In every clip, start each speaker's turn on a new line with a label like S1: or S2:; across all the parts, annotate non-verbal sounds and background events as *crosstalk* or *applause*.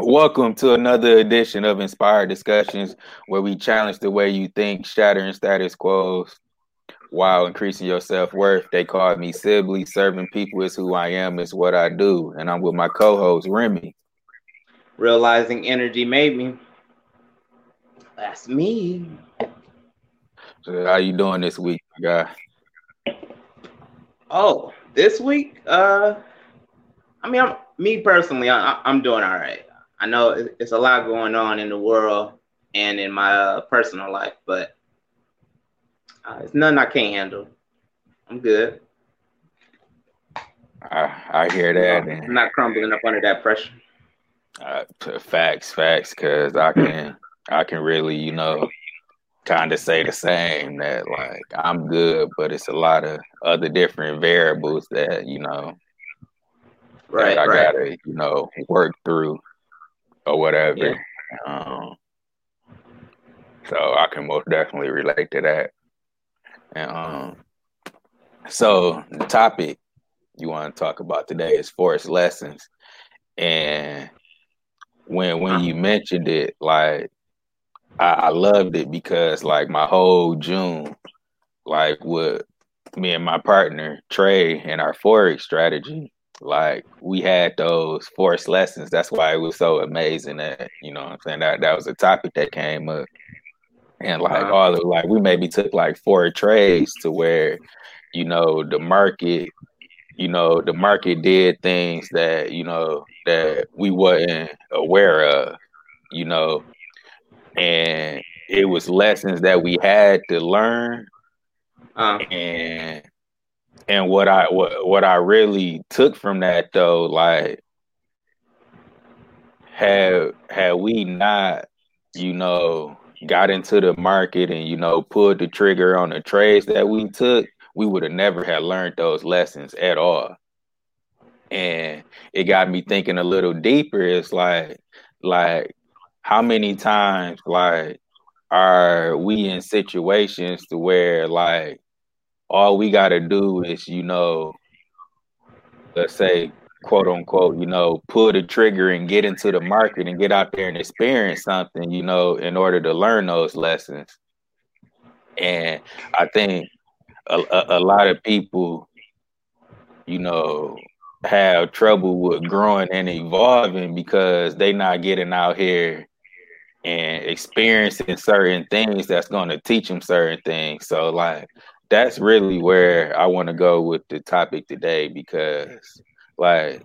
S1: Welcome to another edition of Inspired Discussions, where we challenge the way you think, shattering status quos while increasing your self worth. They call me Sibley. Serving people is who I am, is what I do. And I'm with my co host, Remy.
S2: Realizing energy made me. That's me.
S1: So how you doing this week, guy?
S2: Oh, this week? Uh, I mean, I'm, me personally, I, I'm doing all right. I know it's a lot going on in the world and in my uh, personal life, but uh, it's nothing I can't handle. I'm good.
S1: I, I hear that.
S2: I'm not crumbling up under that pressure.
S1: Uh, facts, facts, because I can, I can really, you know, kind of say the same that like I'm good, but it's a lot of other different variables that you know,
S2: right?
S1: I
S2: right.
S1: gotta, you know, work through or whatever. Yeah. Um, so I can most definitely relate to that. And um, so the topic you want to talk about today is forced lessons, and when when you mentioned it, like I, I loved it because like my whole June, like with me and my partner Trey and our forex strategy, like we had those forced lessons. That's why it was so amazing that you know I'm saying that that was a topic that came up. And like wow. all of like we maybe took like four trades to where, you know, the market, you know, the market did things that, you know, that we wasn't aware of, you know, and it was lessons that we had to learn.
S2: Uh.
S1: And and what I what what I really took from that though, like had had we not, you know, got into the market and you know pulled the trigger on the trades that we took, we would have never had learned those lessons at all. And it got me thinking a little deeper. It's like like how many times like are we in situations to where like all we got to do is, you know, let's say, quote unquote, you know, pull the trigger and get into the market and get out there and experience something, you know, in order to learn those lessons. And I think a, a, a lot of people, you know, have trouble with growing and evolving because they not getting out here and experiencing certain things that's going to teach them certain things. So like that's really where I want to go with the topic today because, like,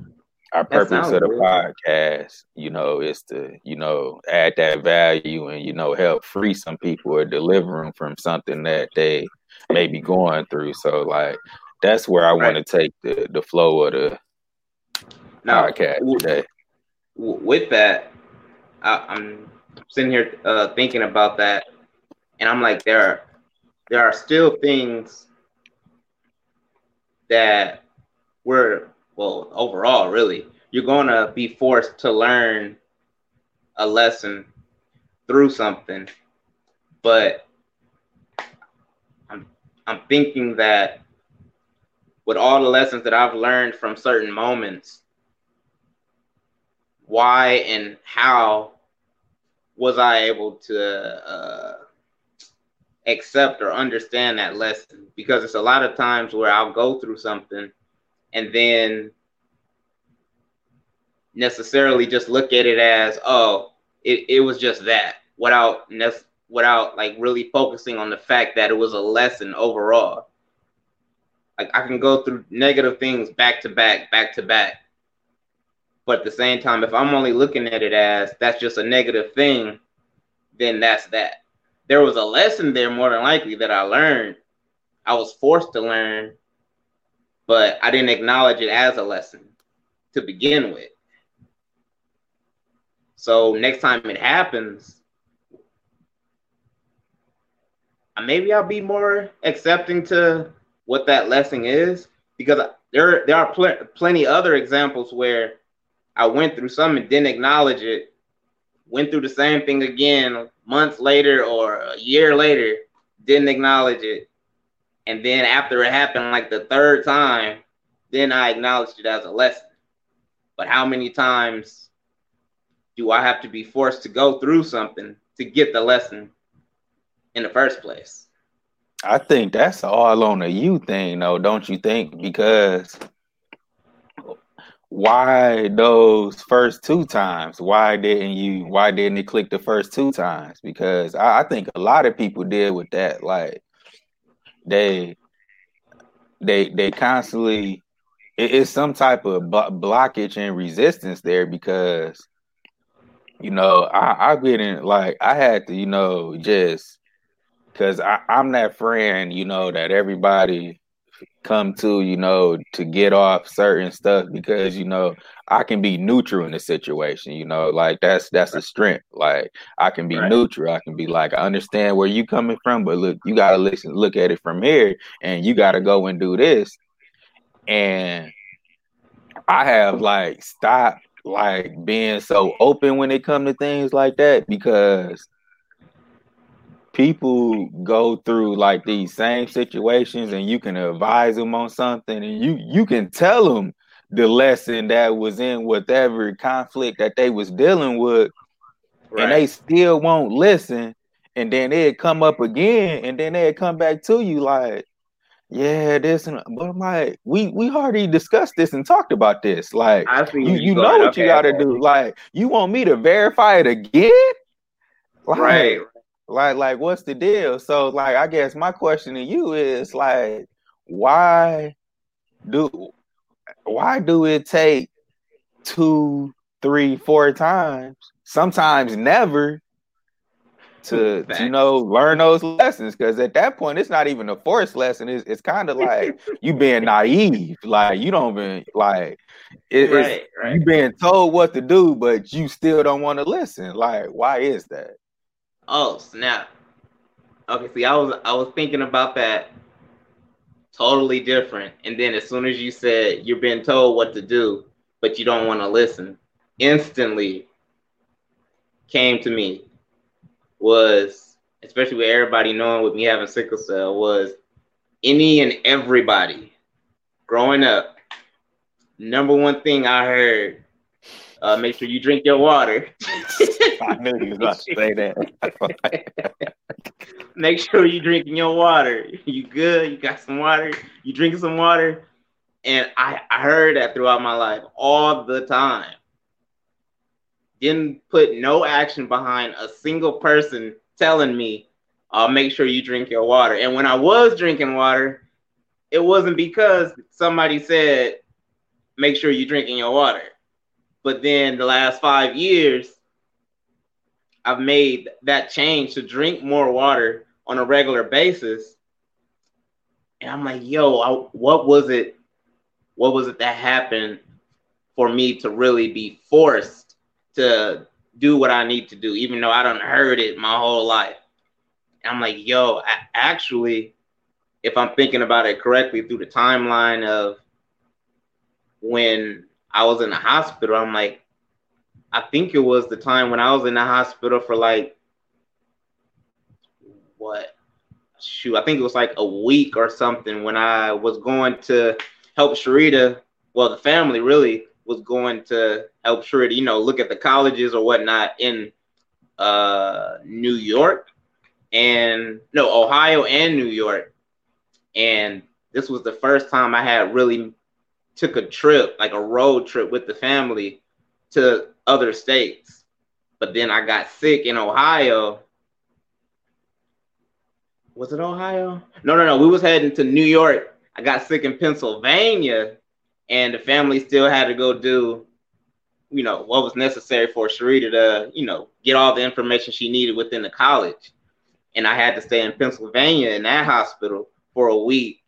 S1: our purpose of the good. podcast, you know, is to, you know, add that value and, you know, help free some people or deliver them from something that they may be going through. So, like, that's where I right. want to take the, the flow of the now, podcast today.
S2: With that, I, I'm sitting here uh, thinking about that, and I'm like, there are there are still things that we're well overall really you're to be forced to learn a lesson through something. But i'm i'm thinking that with all the lessons that i've learned from certain moments why and how was i able to uh, accept or understand that lesson. Because it's a lot of times where I'll go through something and then necessarily just look at it as oh it, it was just that without without like really focusing on the fact that it was a lesson overall. Like I can go through negative things back to back back to back. But at the same time if I'm only looking at it as that's just a negative thing then that's that there was a lesson there more than likely that I learned. I was forced to learn, but I didn't acknowledge it as a lesson to begin with. So next time it happens, maybe I'll be more accepting to what that lesson is because there there are pl- plenty other examples where I went through some and didn't acknowledge it, went through the same thing again months later or a year later, didn't acknowledge it. And then after it happened like the third time, then I acknowledged it as a lesson. But how many times do I have to be forced to go through something to get the lesson in the first place?
S1: I think that's all on a you thing, though, don't you think? Because why those first two times? Why didn't you? Why didn't it click the first two times? Because I, I think a lot of people did with that. Like they, they, they constantly. It, it's some type of blockage and resistance there because, you know, I, I didn't like. I had to, you know, just because I'm that friend, you know, that everybody come to, you know, to get off certain stuff because you know I can be neutral in the situation. You know, like that's that's a strength. Like I can be right. neutral. I can be like, I understand where you coming from, but look, you gotta listen, look at it from here, and you gotta go and do this. And I have like stopped like being so open when it come to things like that because people go through like these same situations and you can advise them on something and you you can tell them the lesson that was in whatever conflict that they was dealing with right. and they still won't listen and then they'd come up again and then they'd come back to you like yeah this and but I'm like we we already discussed this and talked about this like you, you know what okay, you got to okay. do like you want me to verify it again
S2: like, right
S1: like, like, what's the deal? So, like, I guess my question to you is like, why do why do it take two, three, four times, sometimes never, to, to you know learn those lessons? Because at that point, it's not even a forced lesson. It's it's kind of like *laughs* you being naive. Like you don't even like it, right, right. you being told what to do, but you still don't want to listen. Like, why is that?
S2: Oh snap! Okay, see, I was I was thinking about that totally different. And then as soon as you said you're being told what to do, but you don't want to listen, instantly came to me was, especially with everybody knowing with me having sickle cell, was any and everybody growing up. Number one thing I heard uh, make sure you drink your water. *laughs* I knew you was about to say that. *laughs* make sure you drinking your water. You good? You got some water? You drinking some water? And I, I heard that throughout my life all the time. Didn't put no action behind a single person telling me, uh, make sure you drink your water. And when I was drinking water, it wasn't because somebody said, make sure you drinking your water but then the last five years, I've made that change to drink more water on a regular basis. And I'm like, yo, I, what was it? What was it that happened for me to really be forced to do what I need to do, even though I don't heard it my whole life? And I'm like, yo, I, actually, if I'm thinking about it correctly through the timeline of when I was in the hospital. I'm like, I think it was the time when I was in the hospital for like what shoot, I think it was like a week or something when I was going to help Sharita. Well, the family really was going to help Sharita, you know, look at the colleges or whatnot in uh New York and no Ohio and New York. And this was the first time I had really took a trip, like a road trip with the family to other states. But then I got sick in Ohio. Was it Ohio? No, no, no. We was heading to New York. I got sick in Pennsylvania, and the family still had to go do, you know, what was necessary for Sharita to, you know, get all the information she needed within the college. And I had to stay in Pennsylvania in that hospital for a week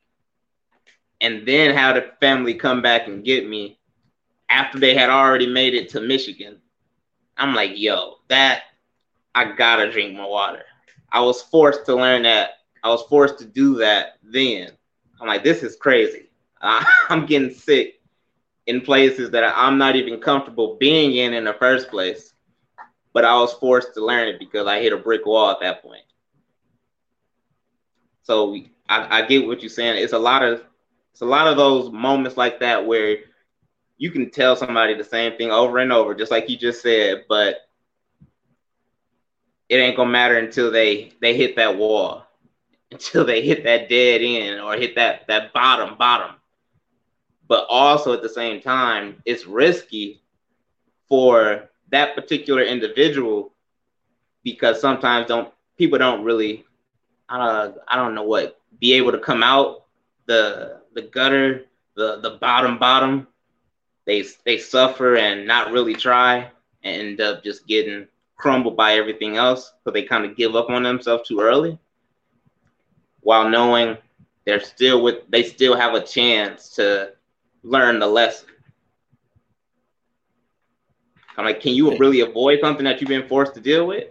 S2: and then have the family come back and get me after they had already made it to Michigan. I'm like, yo, that I gotta drink more water. I was forced to learn that. I was forced to do that then. I'm like, this is crazy. *laughs* I'm getting sick in places that I'm not even comfortable being in in the first place. But I was forced to learn it because I hit a brick wall at that point. So I, I get what you're saying. It's a lot of it's a lot of those moments like that where you can tell somebody the same thing over and over, just like you just said, but it ain't gonna matter until they they hit that wall, *laughs* until they hit that dead end or hit that that bottom bottom. But also at the same time, it's risky for that particular individual because sometimes don't people don't really uh, I don't know what be able to come out the the gutter the the bottom bottom they they suffer and not really try and end up just getting crumbled by everything else. So they kind of give up on themselves too early while knowing they're still with they still have a chance to learn the lesson. I'm like can you really avoid something that you've been forced to deal with?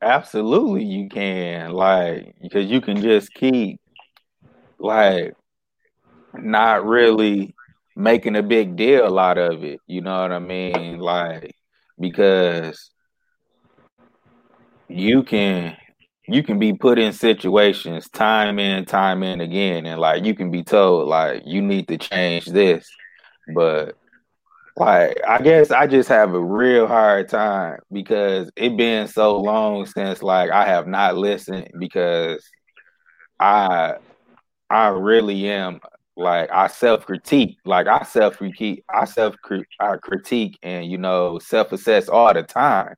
S1: Absolutely you can like because you can just keep like not really making a big deal out of it. You know what I mean? Like because you can you can be put in situations time in time and again and like you can be told like you need to change this but like i guess i just have a real hard time because it been so long since like i have not listened because i i really am like I self critique, like I self critique, I self I critique, and you know self assess all the time.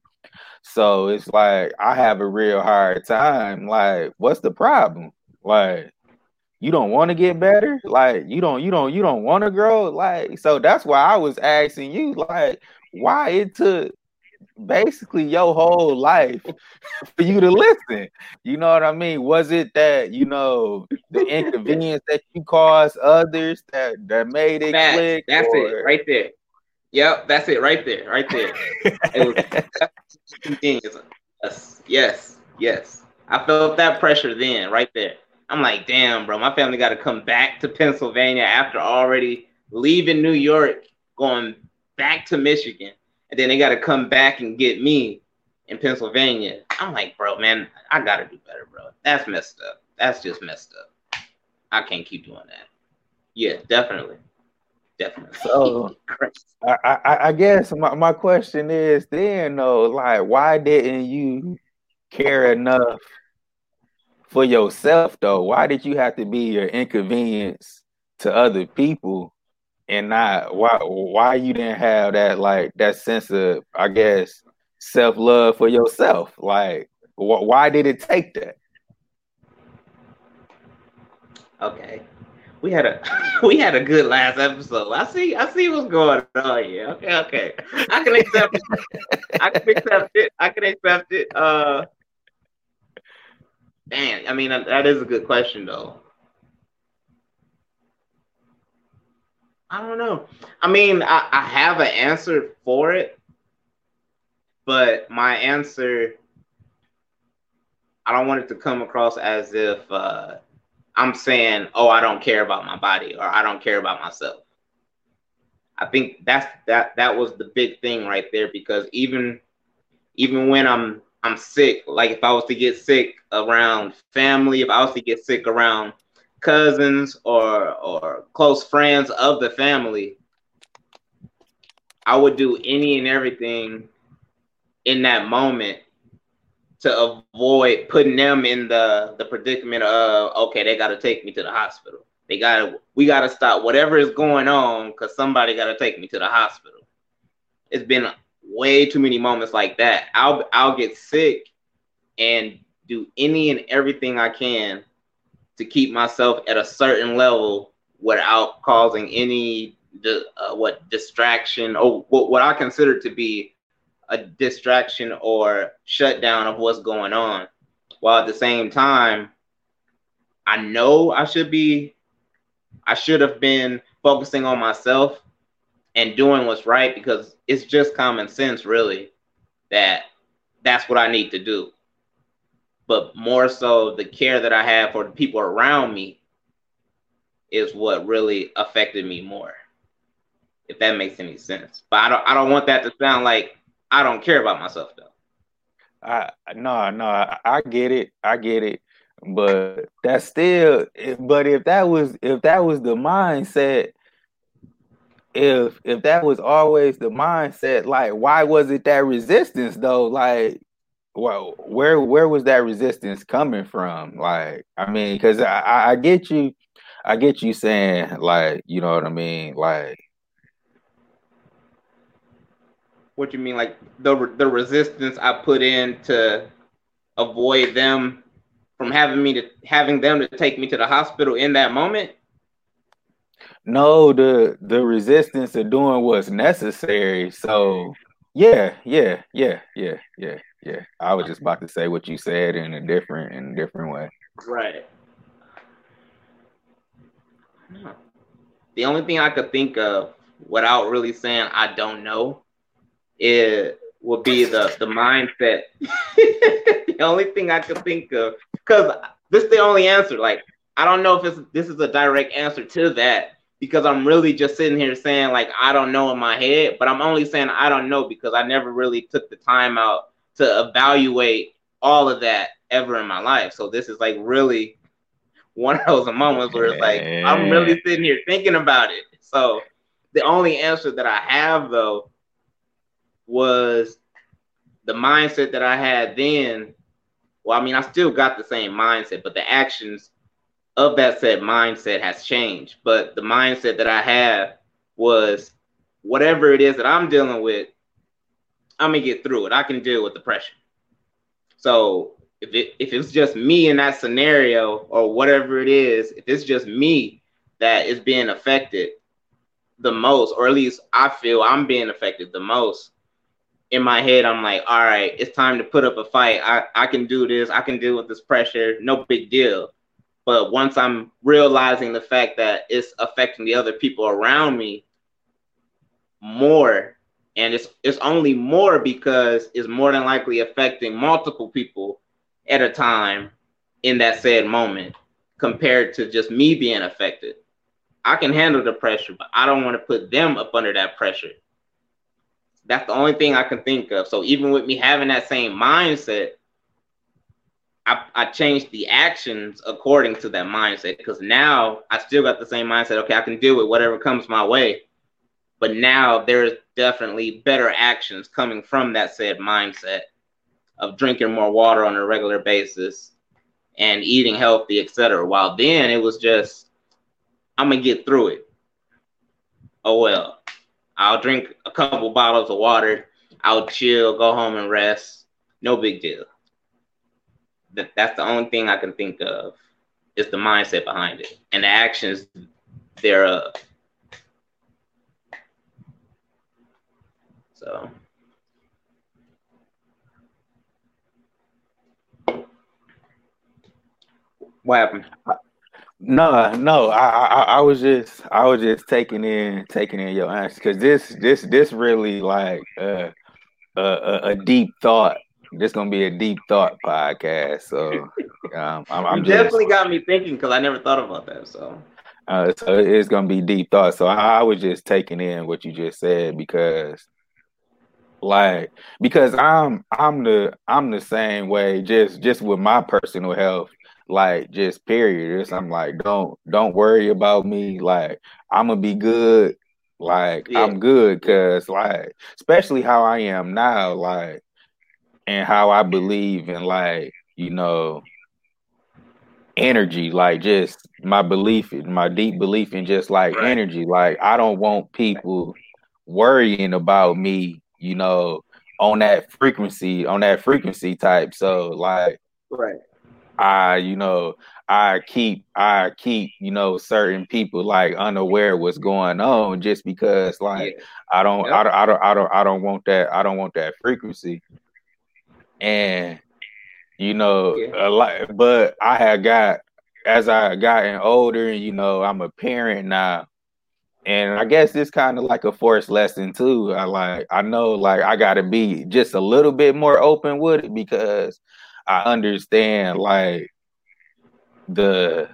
S1: So it's like I have a real hard time. Like, what's the problem? Like, you don't want to get better. Like, you don't, you don't, you don't want to grow. Like, so that's why I was asking you, like, why it took basically your whole life for you to listen. You know what I mean? Was it that you know the inconvenience that you caused others that that made it that, click?
S2: That's or... it right there. Yep, that's it right there, right there. it was *laughs* yes, yes, yes. I felt that pressure then, right there. I'm like, damn, bro, my family got to come back to Pennsylvania after already leaving New York, going back to Michigan and then they got to come back and get me in Pennsylvania. I'm like, bro, man, I got to do better, bro. That's messed up. That's just messed up. I can't keep doing that. Yeah, definitely. Definitely.
S1: So I, I, I guess my, my question is then though, like why didn't you care enough for yourself though? Why did you have to be your inconvenience to other people and not why why you didn't have that like that sense of I guess self love for yourself. Like wh- why did it take that?
S2: Okay. We had a *laughs* we had a good last episode. I see I see what's going on here. Okay, okay. I can accept it. I can accept it. I can accept it. Uh man, I mean that is a good question though. I don't know. I mean, I, I have an answer for it, but my answer, I don't want it to come across as if uh, I'm saying, "Oh, I don't care about my body" or "I don't care about myself." I think that's that that was the big thing right there because even even when I'm I'm sick, like if I was to get sick around family, if I was to get sick around cousins or or close friends of the family, I would do any and everything in that moment to avoid putting them in the the predicament of okay, they got to take me to the hospital. They got we got to stop whatever is going on because somebody got to take me to the hospital. It's been way too many moments like that. I'll I'll get sick and do any and everything I can to keep myself at a certain level without causing any uh, what distraction or what, what I consider to be a distraction or shutdown of what's going on. While at the same time, I know I should be, I should have been focusing on myself and doing what's right because it's just common sense, really, that that's what I need to do but more so the care that I have for the people around me is what really affected me more. If that makes any sense. But I don't I don't want that to sound like I don't care about myself though.
S1: I no, no, I get it. I get it. But that's still but if that was if that was the mindset, if if that was always the mindset, like why was it that resistance though? Like, well, where where was that resistance coming from? Like, I mean, because I, I get you, I get you saying like, you know what I mean, like.
S2: What you mean, like the the resistance I put in to avoid them from having me to having them to take me to the hospital in that moment?
S1: No, the the resistance of doing what's necessary. So yeah, yeah, yeah, yeah, yeah, yeah. I was just about to say what you said in a different in a different way.
S2: Right. The only thing I could think of without really saying I don't know it would be the the mindset. *laughs* the only thing I could think of because this is the only answer. Like I don't know if it's this is a direct answer to that, because I'm really just sitting here saying like I don't know in my head, but I'm only saying I don't know because I never really took the time out to evaluate all of that ever in my life. So this is like really *laughs* one of those moments where it's like I'm really sitting here thinking about it. So the only answer that I have though was the mindset that I had then. Well, I mean, I still got the same mindset, but the actions of that said mindset has changed. But the mindset that I have was whatever it is that I'm dealing with, I'm gonna get through it. I can deal with the pressure. So if it if it's just me in that scenario or whatever it is, if it's just me that is being affected the most, or at least I feel I'm being affected the most, in my head, I'm like, all right, it's time to put up a fight. I, I can do this. I can deal with this pressure. No big deal. But once I'm realizing the fact that it's affecting the other people around me more, and it's it's only more because it's more than likely affecting multiple people at a time in that said moment compared to just me being affected. I can handle the pressure, but I don't want to put them up under that pressure. That's the only thing I can think of. So even with me having that same mindset, I, I changed the actions according to that mindset because now I still got the same mindset. Okay, I can deal with whatever comes my way. But now there's definitely better actions coming from that said mindset of drinking more water on a regular basis and eating healthy, etc. While then it was just, I'm gonna get through it. Oh well, I'll drink a couple bottles of water, I'll chill, go home and rest. No big deal that that's the only thing I can think of is the mindset behind it and the actions thereof. So what happened?
S1: No, no, I, I, I was just, I was just taking in, taking in your answer because this, this, this really like uh, a, a deep thought this gonna be a deep thought podcast. So um, I'm, I'm
S2: just, definitely got me thinking because I never thought about that. So.
S1: Uh, so it's gonna be deep thought. So I, I was just taking in what you just said because, like, because I'm I'm the I'm the same way. Just just with my personal health, like just period. It's, I'm like, don't don't worry about me. Like I'm gonna be good. Like yeah. I'm good because like especially how I am now. Like and how I believe in like, you know, energy, like just my belief, my deep belief in just like right. energy. Like I don't want people worrying about me, you know, on that frequency, on that frequency type. So like
S2: right.
S1: I, you know, I keep I keep, you know, certain people like unaware what's going on just because like yeah. I, don't, yep. I don't I don't I don't I don't want that I don't want that frequency and you know yeah. a lot. But I had got as I gotten older, and you know, I'm a parent now. And I guess it's kind of like a forced lesson too. I like I know like I gotta be just a little bit more open with it because I understand like the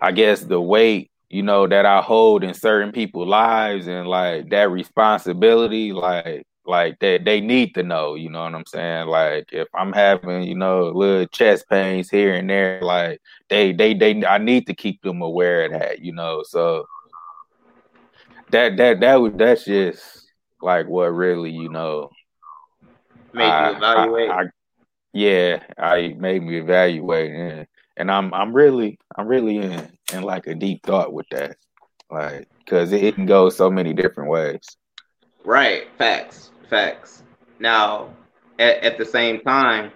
S1: I guess the weight, you know, that I hold in certain people's lives and like that responsibility, like like that they, they need to know, you know what I'm saying? Like if I'm having, you know, little chest pains here and there, like they they they I need to keep them aware of that, you know. So that that that would that's just like what really you know
S2: made you evaluate. I, I,
S1: yeah, I made me evaluate, and, and I'm I'm really I'm really in in like a deep thought with that, like because it, it can go so many different ways.
S2: Right, facts, facts. Now, at, at the same time,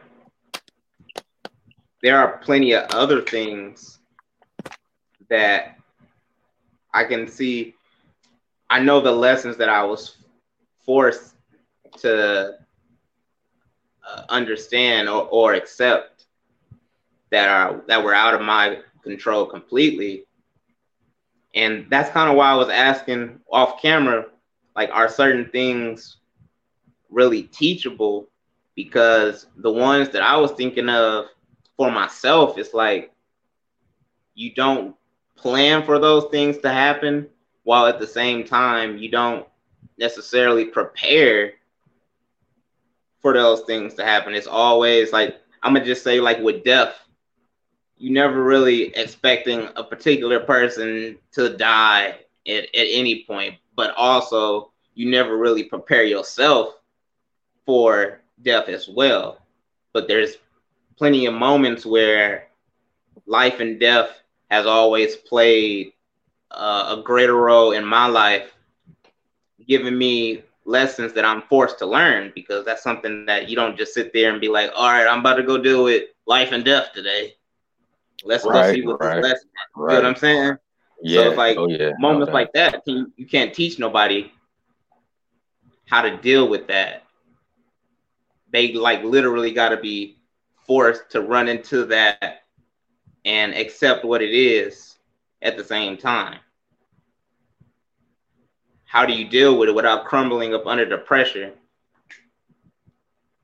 S2: there are plenty of other things that I can see. I know the lessons that I was forced to uh, understand or, or accept that are that were out of my control completely. And that's kind of why I was asking off camera, like, are certain things really teachable? Because the ones that I was thinking of for myself, it's like you don't plan for those things to happen while at the same time you don't necessarily prepare for those things to happen. It's always like I'm gonna just say like with death, you never really expecting a particular person to die at, at any point, but also you never really prepare yourself for death as well. But there's plenty of moments where life and death has always played uh, a greater role in my life, giving me lessons that I'm forced to learn because that's something that you don't just sit there and be like, all right, I'm about to go deal with life and death today. Let's right, go see what right, this lesson. Right. You know what I'm saying? Yeah. So it's like oh, yeah. moments no like that, you, you can't teach nobody how to deal with that. They like literally got to be forced to run into that and accept what it is at the same time how do you deal with it without crumbling up under the pressure?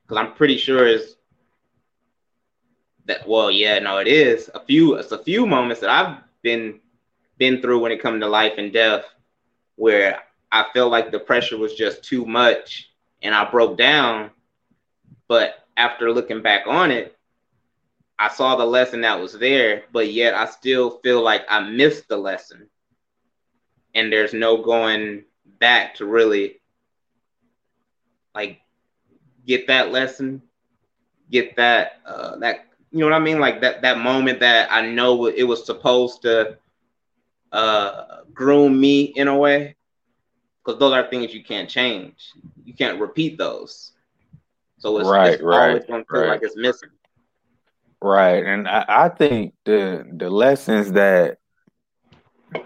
S2: Because I'm pretty sure it's that. Well, yeah, no, it is a few. It's a few moments that I've been been through when it comes to life and death, where I felt like the pressure was just too much, and I broke down. But after looking back on it, I saw the lesson that was there, but yet I still feel like I missed the lesson. And there's no going back to really like get that lesson, get that uh, that you know what I mean, like that that moment that I know it was supposed to uh, groom me in a way, because those are things you can't change. You can't repeat those. So it's, right, it's right, always going to feel right. like it's missing.
S1: Right, and I, I think the the lessons that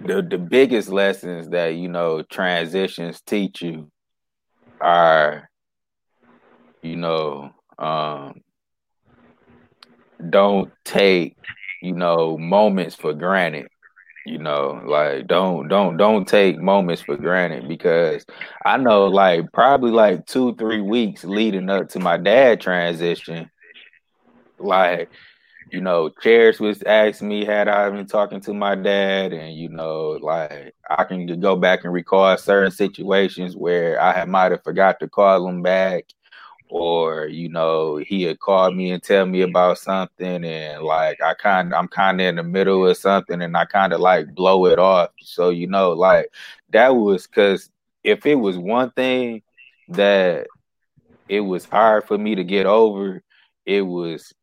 S1: the the biggest lessons that you know transitions teach you are you know um don't take you know moments for granted you know like don't don't don't take moments for granted because i know like probably like two three weeks leading up to my dad transition like you know, Chairs was asking me had I been talking to my dad, and you know, like I can go back and recall certain situations where I had might have forgot to call him back, or you know, he had called me and tell me about something, and like I kind I'm kind of in the middle of something, and I kind of like blow it off. So you know, like that was because if it was one thing that it was hard for me to get over, it was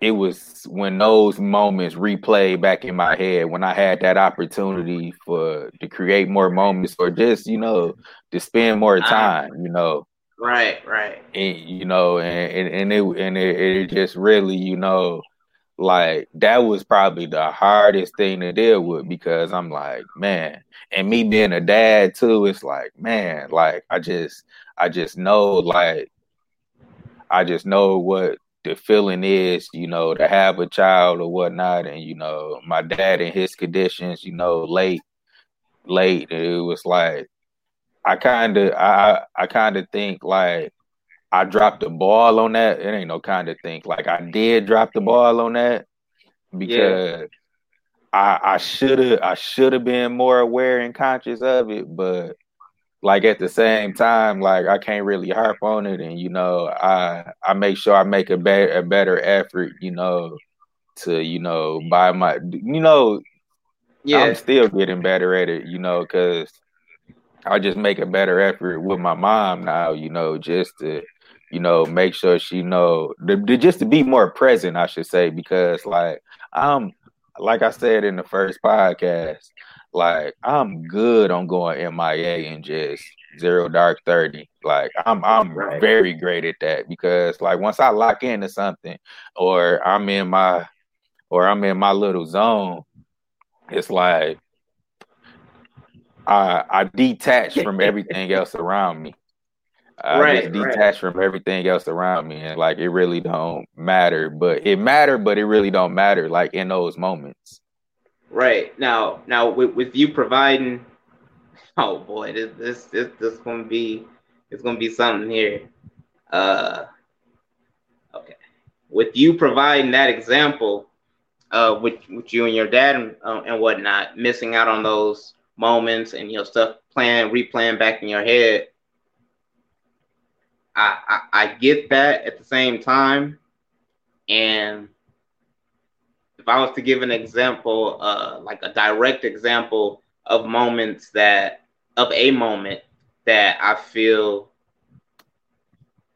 S1: it was when those moments replay back in my head when I had that opportunity for to create more moments or just you know to spend more time, you know.
S2: Right, right.
S1: And you know, and and, and it and it, it just really, you know, like that was probably the hardest thing to deal with because I'm like, man, and me being a dad too, it's like, man, like I just I just know like I just know what the feeling is, you know, to have a child or whatnot. And, you know, my dad in his conditions, you know, late, late, it was like, I kind of, I, I kind of think like I dropped the ball on that. It ain't no kind of think like I did drop the ball on that because yeah. I, I should have, I should have been more aware and conscious of it, but like at the same time, like I can't really harp on it, and you know, I I make sure I make a better a better effort, you know, to you know buy my, you know, yeah, I'm still getting better at it, you know, because I just make a better effort with my mom now, you know, just to, you know, make sure she know, just to be more present, I should say, because like I'm, like I said in the first podcast, like I'm good on going MIA and just zero dark 30 like i'm i'm right. very great at that because like once i lock into something or i'm in my or i'm in my little zone it's like i i detach from *laughs* everything else around me I right, just detach right. from everything else around me and like it really don't matter but it matter but it really don't matter like in those moments
S2: right now now with, with you providing *laughs* oh boy, this this this this gonna be it's gonna be something here. Uh, okay, with you providing that example, uh, with with you and your dad and, uh, and whatnot, missing out on those moments and you know stuff playing replaying back in your head. I, I, I get that at the same time, and if I was to give an example, uh, like a direct example of moments that of a moment that I feel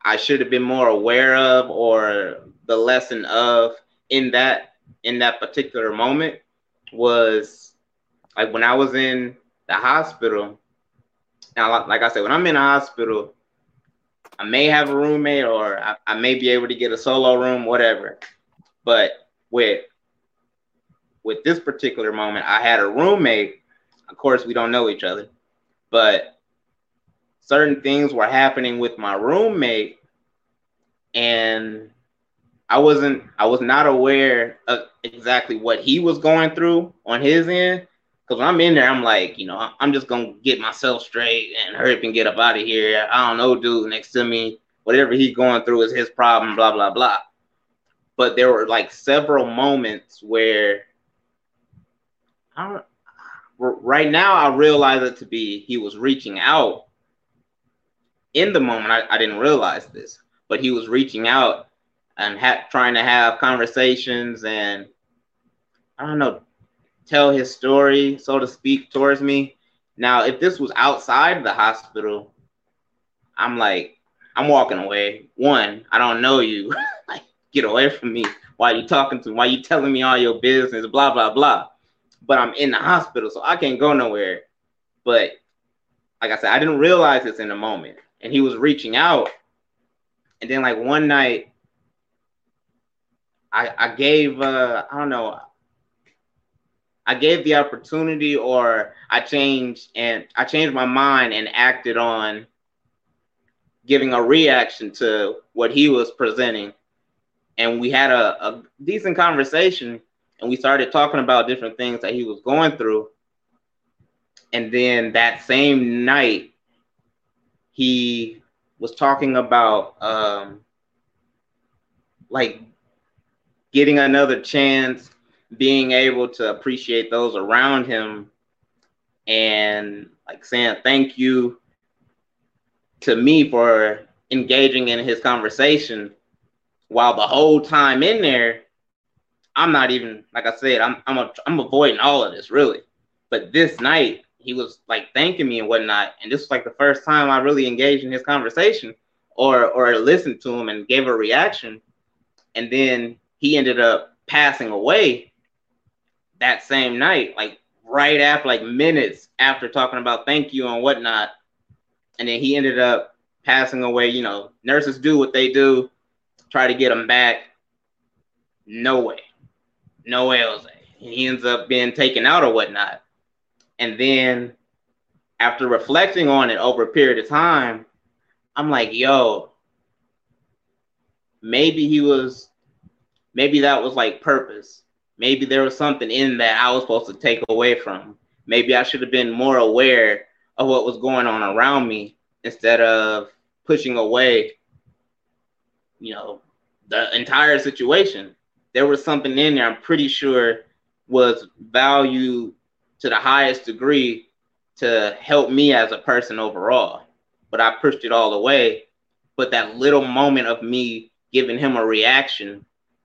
S2: I should have been more aware of or the lesson of in that in that particular moment was like when I was in the hospital. Now, like I said, when I'm in a hospital, I may have a roommate or I, I may be able to get a solo room, whatever. But with with this particular moment, I had a roommate. Of course, we don't know each other, but certain things were happening with my roommate and I wasn't I was not aware of exactly what he was going through on his end. Cause when I'm in there, I'm like, you know, I'm just gonna get myself straight and hurry up and get up out of here. I don't know, dude next to me, whatever he's going through is his problem, blah blah blah. But there were like several moments where I don't right now I realize it to be he was reaching out. In the moment, I, I didn't realize this, but he was reaching out and ha- trying to have conversations and I don't know, tell his story, so to speak, towards me. Now, if this was outside the hospital, I'm like, I'm walking away. One, I don't know you. *laughs* like, get away from me. Why you talking to me? Why you telling me all your business? Blah blah blah but I'm in the hospital, so I can't go nowhere. But like I said, I didn't realize this in the moment. And he was reaching out. And then like one night, I I gave uh I don't know, I gave the opportunity or I changed and I changed my mind and acted on giving a reaction to what he was presenting. And we had a, a decent conversation and we started talking about different things that he was going through. And then that same night, he was talking about um, like getting another chance, being able to appreciate those around him, and like saying thank you to me for engaging in his conversation while the whole time in there I'm not even like I said, I'm I'm a, I'm avoiding all of this really. But this night he was like thanking me and whatnot, and this was like the first time I really engaged in his conversation or or listened to him and gave a reaction. And then he ended up passing away that same night, like right after, like minutes after talking about thank you and whatnot. And then he ended up passing away. You know, nurses do what they do, try to get him back. No way no L's. He ends up being taken out or whatnot. And then after reflecting on it over a period of time, I'm like, yo, maybe he was, maybe that was like purpose. Maybe there was something in that I was supposed to take away from. Maybe I should have been more aware of what was going on around me instead of pushing away, you know, the entire situation there was something in there I'm pretty sure was valued to the highest degree to help me as a person overall. But I pushed it all away. But that little moment of me giving him a reaction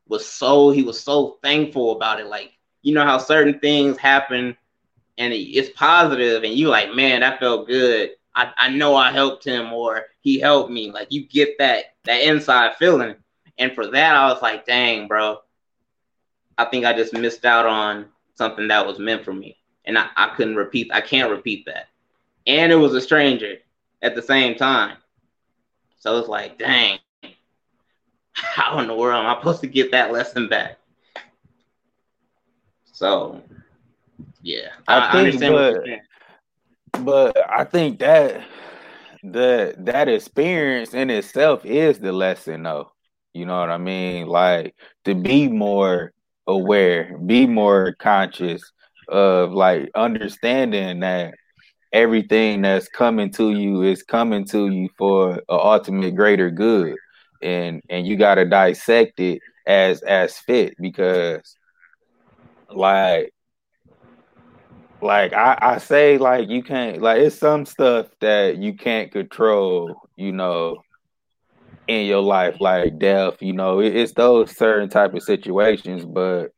S2: was so he was so thankful about it. Like, you know how certain things happen and it's positive and you like, man, that felt good. I, I know I helped him or he helped me. Like you get that that inside feeling. And for that, I was like, dang, bro, I think I just missed out on something that was meant for me. And I, I couldn't repeat, I can't repeat that. And it was a stranger at the same time. So it's like, dang, *laughs* how in the world am I supposed to get that lesson back? So, yeah, I, I think,
S1: but, but I think that the that experience in itself is the lesson, though. You know what I mean? Like to be more aware, be more conscious of like understanding that everything that's coming to you is coming to you for an ultimate greater good and and you got to dissect it as as fit because like like I, I say like you can't like it's some stuff that you can't control you know in your life like death you know it, it's those certain type of situations but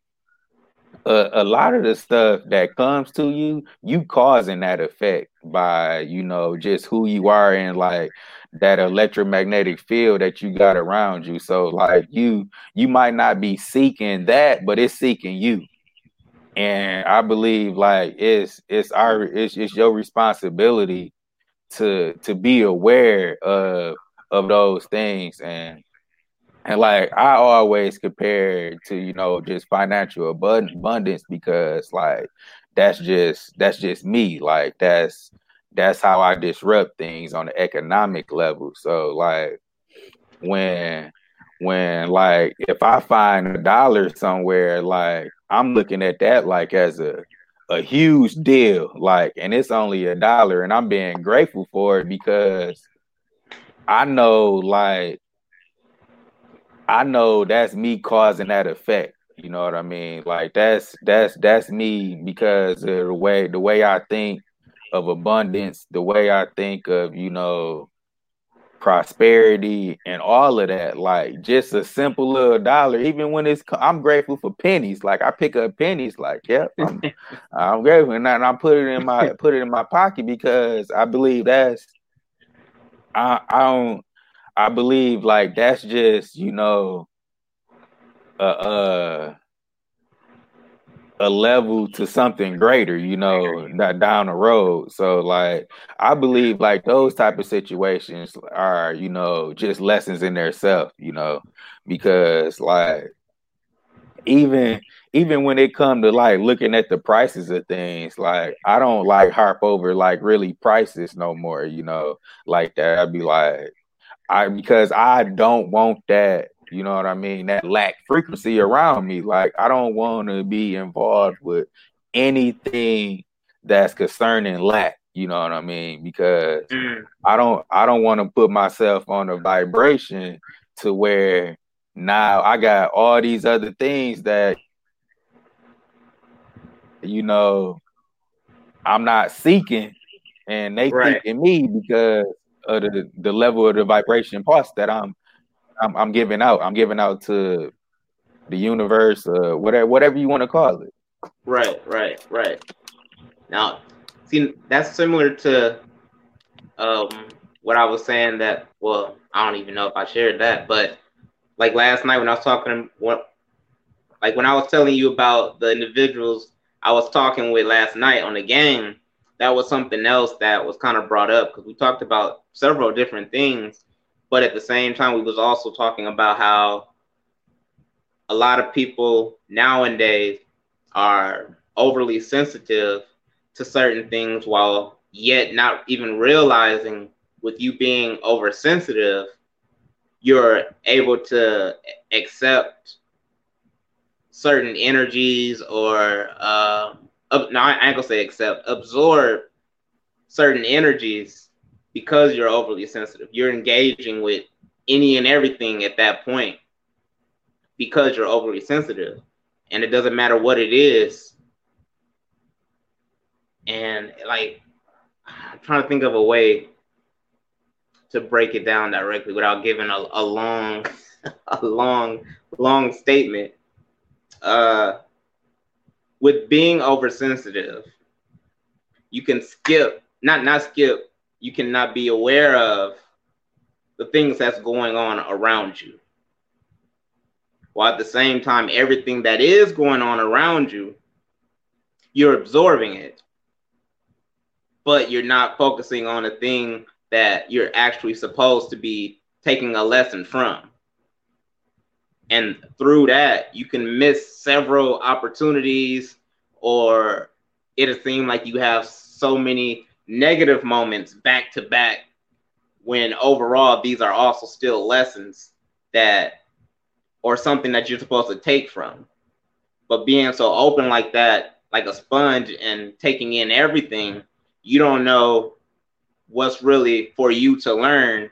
S1: a, a lot of the stuff that comes to you, you causing that effect by, you know, just who you are and like that electromagnetic field that you got around you. So like you you might not be seeking that, but it's seeking you. And I believe like it's it's our it's it's your responsibility to to be aware of of those things and and like I always compare to, you know, just financial abundance because like that's just that's just me. Like that's that's how I disrupt things on the economic level. So like when when like if I find a dollar somewhere, like I'm looking at that like as a a huge deal. Like and it's only a dollar and I'm being grateful for it because I know like I know that's me causing that effect. You know what I mean? Like that's that's that's me because of the way the way I think of abundance, the way I think of, you know, prosperity and all of that. Like just a simple little dollar, even when it's I'm grateful for pennies. Like I pick up pennies, like, yep, I'm, *laughs* I'm grateful. And I, and I put it in my put it in my pocket because I believe that's I I don't I believe like that's just you know uh, a, a level to something greater, you know, not down the road. So like I believe like those type of situations are you know just lessons in themselves, you know, because like even even when it come to like looking at the prices of things, like I don't like harp over like really prices no more, you know, like that. I'd be like, I because I don't want that, you know what I mean, that lack frequency around me. Like I don't want to be involved with anything that's concerning lack, you know what I mean? Because mm. I don't I don't want to put myself on a vibration to where now I got all these other things that you know I'm not seeking and they right. seeking me because of the, the level of the vibration pulse that I'm, I'm I'm giving out. I'm giving out to the universe, uh, whatever whatever you want to call it.
S2: Right, right, right. Now, see, that's similar to um, what I was saying. That well, I don't even know if I shared that, but like last night when I was talking, what, like when I was telling you about the individuals I was talking with last night on the game, that was something else that was kind of brought up because we talked about several different things, but at the same time, we was also talking about how a lot of people nowadays are overly sensitive to certain things while yet not even realizing with you being oversensitive you're able to accept certain energies or uh, no, I ain't gonna say accept, absorb certain energies because you're overly sensitive. You're engaging with any and everything at that point because you're overly sensitive. And it doesn't matter what it is. And like, I'm trying to think of a way to break it down directly without giving a, a long, *laughs* a long, long statement. Uh, with being oversensitive, you can skip, not not skip, you cannot be aware of the things that's going on around you. While at the same time, everything that is going on around you, you're absorbing it. But you're not focusing on a thing that you're actually supposed to be taking a lesson from. And through that, you can miss several opportunities, or it'll seem like you have so many negative moments back to back when overall these are also still lessons that or something that you're supposed to take from. But being so open like that, like a sponge and taking in everything, you don't know what's really for you to learn,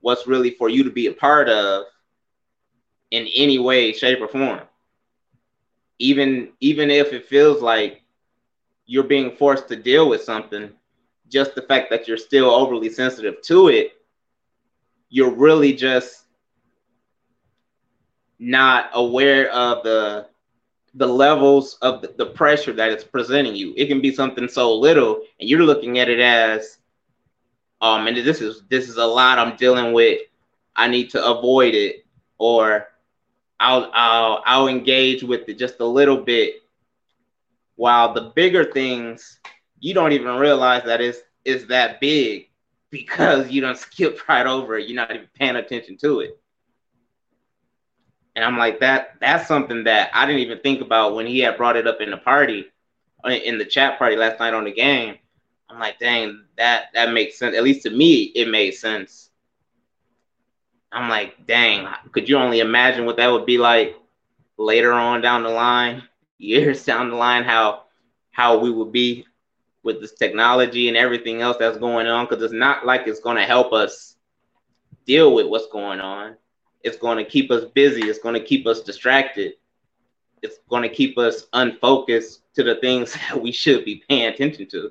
S2: what's really for you to be a part of in any way, shape, or form. Even even if it feels like you're being forced to deal with something, just the fact that you're still overly sensitive to it, you're really just not aware of the the levels of the, pressure that it's presenting you. It can be something so little, and you're looking at it as um, and this is this is a lot I'm dealing with. I need to avoid it, or I'll I'll I'll engage with it just a little bit. While the bigger things, you don't even realize that it's is that big because you don't *laughs* skip right over it. You're not even paying attention to it. And I'm like that. That's something that I didn't even think about when he had brought it up in the party, in the chat party last night on the game. I'm like, dang, that that makes sense. At least to me, it made sense. I'm like, dang, could you only imagine what that would be like later on down the line, *laughs* years down the line, how how we would be with this technology and everything else that's going on? Because it's not like it's going to help us deal with what's going on. It's going to keep us busy. It's going to keep us distracted. It's going to keep us unfocused to the things *laughs* that we should be paying attention to.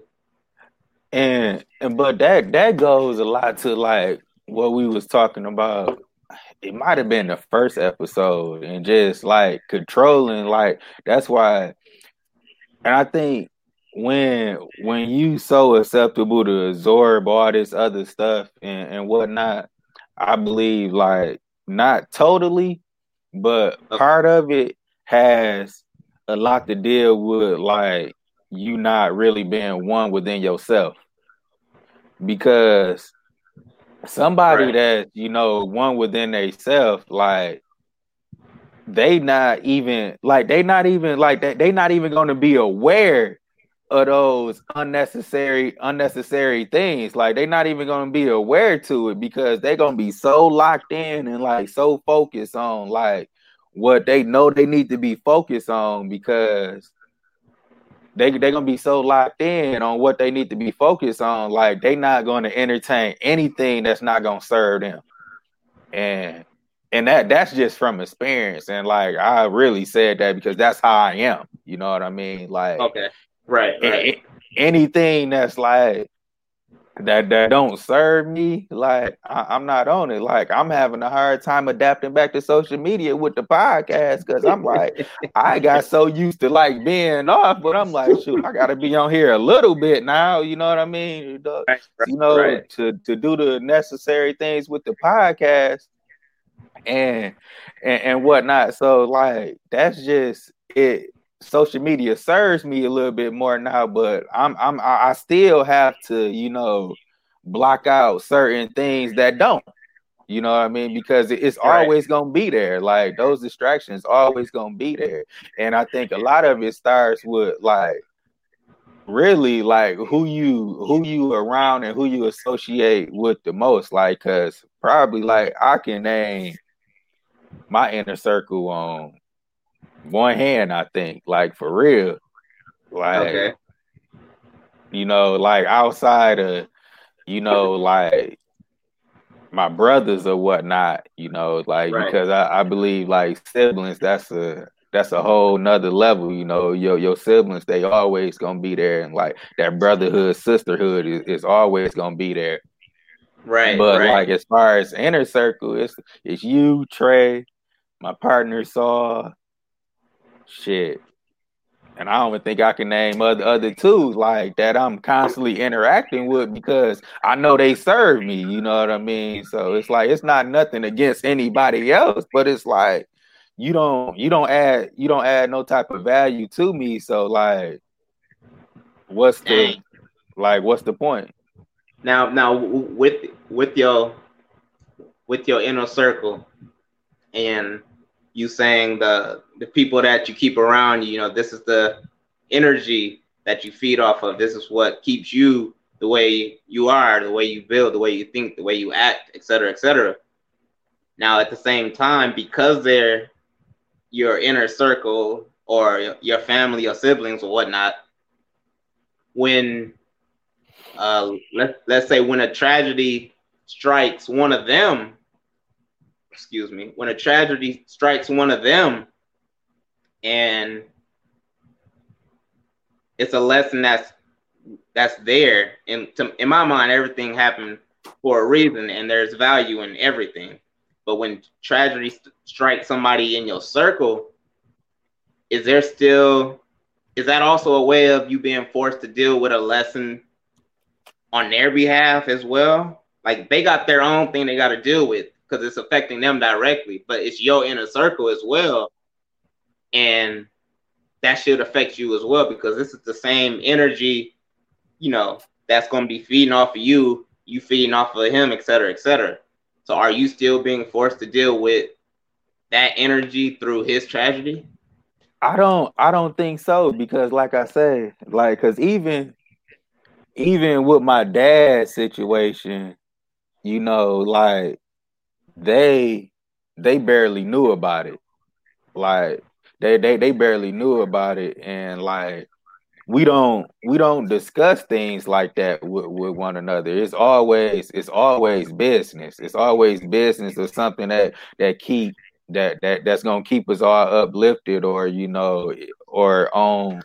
S1: And and but that that goes a lot to like what we was talking about. It might have been the first episode and just like controlling like that's why and I think when when you so acceptable to absorb all this other stuff and, and whatnot, I believe like not totally, but part of it has a lot to deal with like you not really being one within yourself because somebody right. that you know one within themselves like they not even like they not even like they, they not even going to be aware of those unnecessary unnecessary things like they're not even going to be aware to it because they're going to be so locked in and like so focused on like what they know they need to be focused on because they they're gonna be so locked in on what they need to be focused on, like they're not gonna entertain anything that's not gonna serve them. And and that that's just from experience. And like I really said that because that's how I am. You know what I mean? Like
S2: okay, right, right.
S1: anything that's like that that don't serve me, like I, am not on it. Like I'm having a hard time adapting back to social media with the podcast because I'm like, *laughs* I got so used to like being off, but I'm like, shoot, I gotta be on here a little bit now. You know what I mean? The, right, you know, right. to to do the necessary things with the podcast and and, and whatnot. So like that's just it social media serves me a little bit more now, but I'm I'm I still have to, you know, block out certain things that don't. You know what I mean? Because it's always gonna be there. Like those distractions always gonna be there. And I think a lot of it starts with like really like who you who you around and who you associate with the most. Like cause probably like I can name my inner circle on one hand, I think, like for real. Like okay. you know, like outside of, you know, like my brothers or whatnot, you know, like right. because I, I believe like siblings, that's a that's a whole nother level, you know. Your your siblings, they always gonna be there, and like that brotherhood, sisterhood is, is always gonna be there.
S2: Right.
S1: But
S2: right.
S1: like as far as inner circle, it's it's you, Trey, my partner Saw, shit. and I don't even think I can name other other two like that I'm constantly interacting with because I know they serve me. You know what I mean? So it's like it's not nothing against anybody else, but it's like you don't you don't add you don't add no type of value to me. So like, what's the Dang. like what's the point?
S2: Now now with with your with your inner circle and you saying the the people that you keep around you know this is the energy that you feed off of. This is what keeps you the way you are the way you build the way you think the way you act etc etc now at the same time because they're your inner circle or your family or siblings or whatnot when uh let, let's say when a tragedy strikes one of them excuse me, when a tragedy strikes one of them and it's a lesson that's that's there. And to, in my mind everything happened for a reason and there's value in everything. But when tragedy st- strikes somebody in your circle is there still is that also a way of you being forced to deal with a lesson on their behalf as well? Like they got their own thing they got to deal with because it's affecting them directly, but it's your inner circle as well. And that should affect you as well because this is the same energy, you know, that's going to be feeding off of you, you feeding off of him, et cetera, et cetera. So are you still being forced to deal with that energy through his tragedy?
S1: I don't I don't think so because like I say, like cuz even even with my dad's situation, you know, like they they barely knew about it. Like they they they barely knew about it, and like we don't we don't discuss things like that with, with one another. It's always it's always business. It's always business or something that that keep that that that's gonna keep us all uplifted or you know or on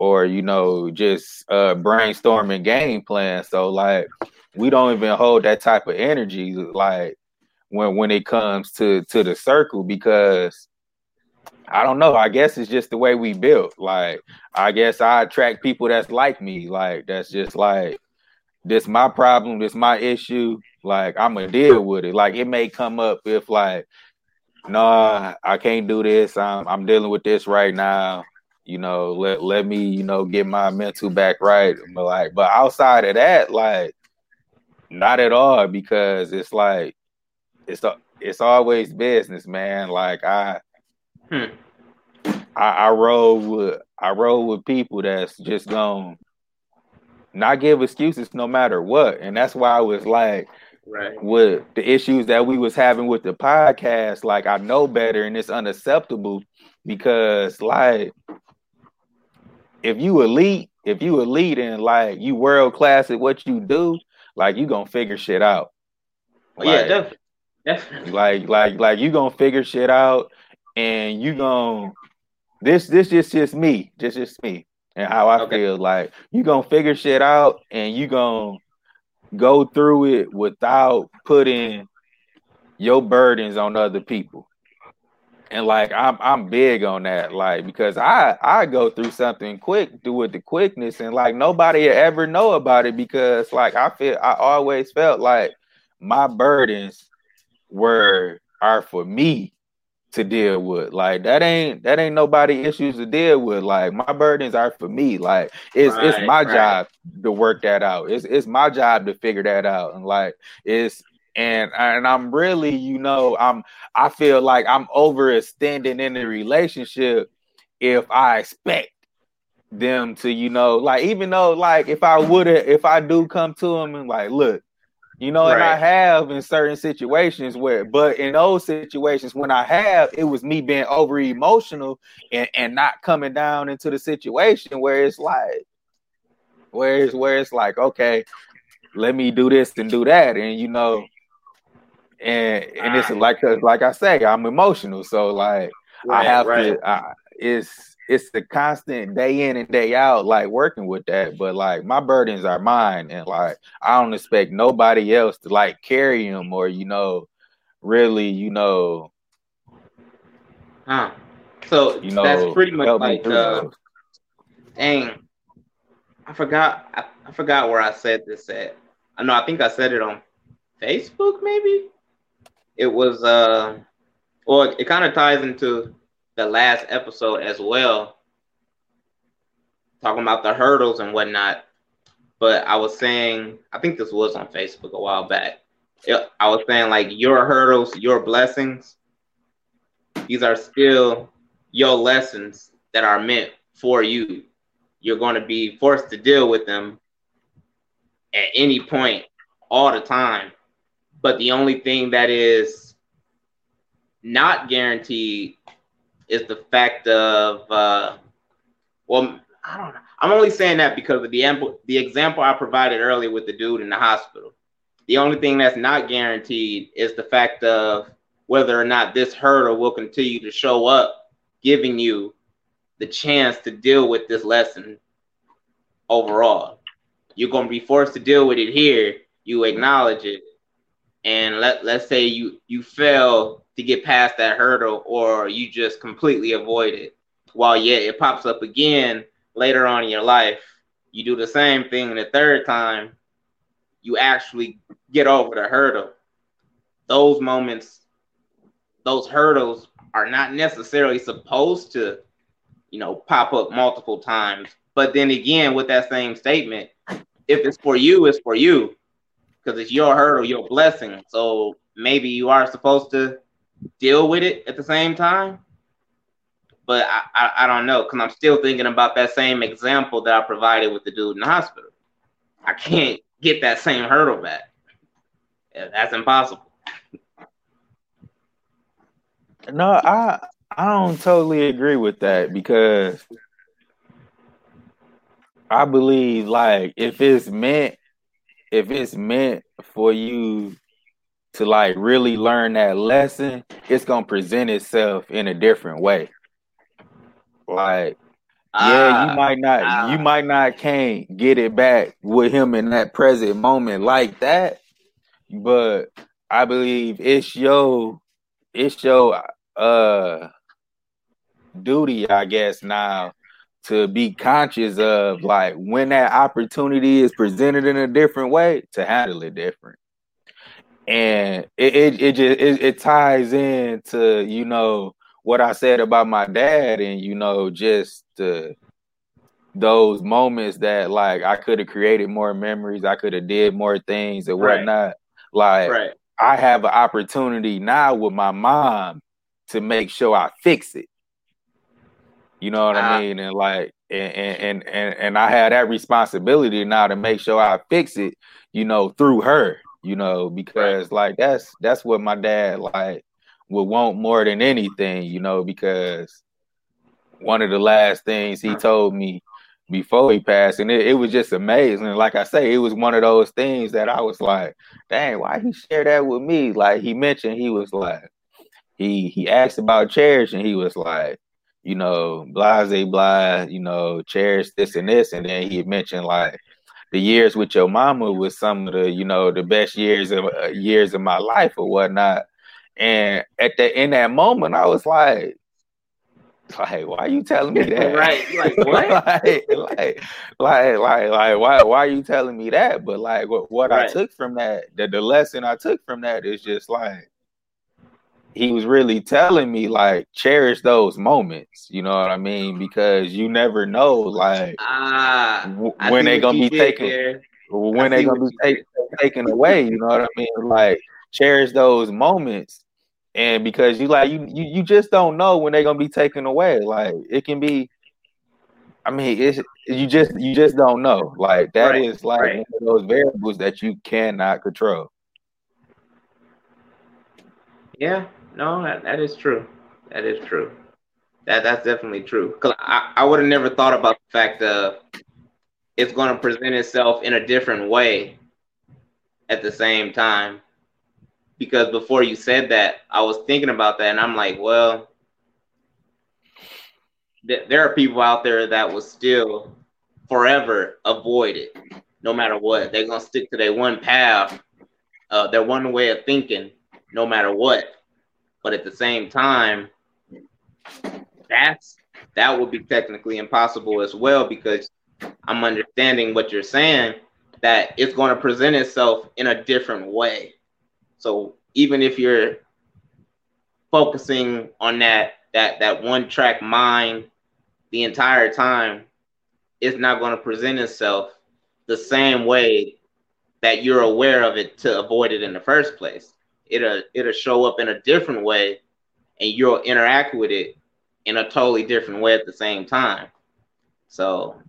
S1: or you know just uh brainstorming game plan. So like we don't even hold that type of energy. Like when when it comes to to the circle because I don't know. I guess it's just the way we built. Like I guess I attract people that's like me. Like that's just like this my problem, this my issue. Like I'm gonna deal with it. Like it may come up if like, nah, I can't do this. I'm I'm dealing with this right now. You know, let let me, you know, get my mental back right. But like, but outside of that, like, not at all because it's like it's a, it's always business, man. Like I, hmm. I, I roll with I roll with people that's just gonna not give excuses no matter what, and that's why I was like, right, with the issues that we was having with the podcast. Like I know better, and it's unacceptable because like if you elite, if you elite and like you world class at what you do, like you gonna figure shit out.
S2: Like, yeah, definitely.
S1: Definitely. Like, like, like you gonna figure shit out, and you gonna this, this just just me, just just me, and how I okay. feel. Like you gonna figure shit out, and you gonna go through it without putting your burdens on other people. And like I'm I'm big on that, like because I I go through something quick, do with the quickness, and like nobody ever know about it because like I feel I always felt like my burdens were are for me to deal with. Like that ain't that ain't nobody issues to deal with. Like my burdens are for me. Like it's right, it's my right. job to work that out. It's it's my job to figure that out. And like it's and and I'm really, you know, I'm I feel like I'm overextending in the relationship if I expect them to, you know, like even though like if I would have if I do come to them and like, look, you know, right. and I have in certain situations where, but in those situations when I have, it was me being over emotional and, and not coming down into the situation where it's like, where it's where it's like, okay, let me do this and do that, and you know, and and it's like like I say, I'm emotional, so like right, I have right. to. I, it's it's the constant day in and day out, like working with that. But like my burdens are mine, and like I don't expect nobody else to like carry them or you know, really, you know.
S2: Huh. So you know, that's pretty much like uh, dang, I forgot. I, I forgot where I said this at. I know. I think I said it on Facebook, maybe. It was. uh Well, it kind of ties into the last episode as well, talking about the hurdles and whatnot. But I was saying, I think this was on Facebook a while back. I was saying like your hurdles, your blessings. These are still your lessons that are meant for you. You're going to be forced to deal with them at any point, all the time. But the only thing that is not guaranteed is the fact of, uh, well, I don't know. I'm only saying that because of the, the example I provided earlier with the dude in the hospital. The only thing that's not guaranteed is the fact of whether or not this hurdle will continue to show up, giving you the chance to deal with this lesson overall. You're going to be forced to deal with it here. You acknowledge it, and let let's say you you fail to get past that hurdle, or you just completely avoid it. While yet it pops up again later on in your life, you do the same thing the third time, you actually get over the hurdle. Those moments, those hurdles are not necessarily supposed to you know, pop up multiple times. But then again, with that same statement, if it's for you, it's for you because it's your hurdle, your blessing. So maybe you are supposed to deal with it at the same time. But I, I, I don't know because I'm still thinking about that same example that I provided with the dude in the hospital. I can't get that same hurdle back. That's impossible.
S1: No, I I don't totally agree with that because I believe like if it's meant if it's meant for you to like really learn that lesson, it's gonna present itself in a different way. Like yeah, you ah, might not uh, you might not can't get it back with him in that present moment like that, but I believe it's your it's your uh duty, I guess, now to be conscious of like when that opportunity is presented in a different way to handle it different. And it it, it just it, it ties into, you know, what I said about my dad and you know, just uh, those moments that like I could have created more memories, I could have did more things and whatnot. Right. Like right. I have an opportunity now with my mom to make sure I fix it. You know what uh, I ah. mean? And like, and, and and and I had that responsibility now to make sure I fix it. You know, through her. You know, because right. like that's that's what my dad like would want more than anything. You know, because one of the last things he told me before he passed, and it, it, was just amazing. Like I say, it was one of those things that I was like, "Dang, why he share that with me?" Like he mentioned, he was like, he he asked about cherish, and he was like, you know, blase blah, you know, cherish this and this, and then he mentioned like the years with your mama was some of the, you know, the best years of uh, years of my life or whatnot. And at the in that moment, I was like, like, why are you telling me *laughs* that?
S2: right? Like what? *laughs*
S1: like, like, like, like, like, why? Why are you telling me that? But like, what, what right. I took from that, the, the lesson I took from that is just like, he was really telling me like cherish those moments you know what i mean? Because you never know like w- when they're gonna be taken when they're gonna be take, taken away you know what i mean? Like cherish those moments and because you like you, you you just don't know when they're gonna be taken away like it can be i mean it's you just you just don't know like that right, is like right. one of those variables that you cannot control.
S2: Yeah no, that, that is true. That is true. That that's definitely true. Cause I, I would have never thought about the fact that it's going to present itself in a different way at the same time. Because before you said that, I was thinking about that, and I'm like, well, th- there are people out there that will still forever avoid it, no matter what. They're gonna stick to their one path, uh, their one way of thinking, no matter what but at the same time, that's that would be technically impossible as well because I'm understanding what you're saying that it's going to present itself in a different way. So even if you're focusing on that that that one track mind the entire time, it's not going to present itself the same way that you're aware of it to avoid it in the first place. It'll it'll show up in a different way and you'll interact with it in a totally different way at the same time. So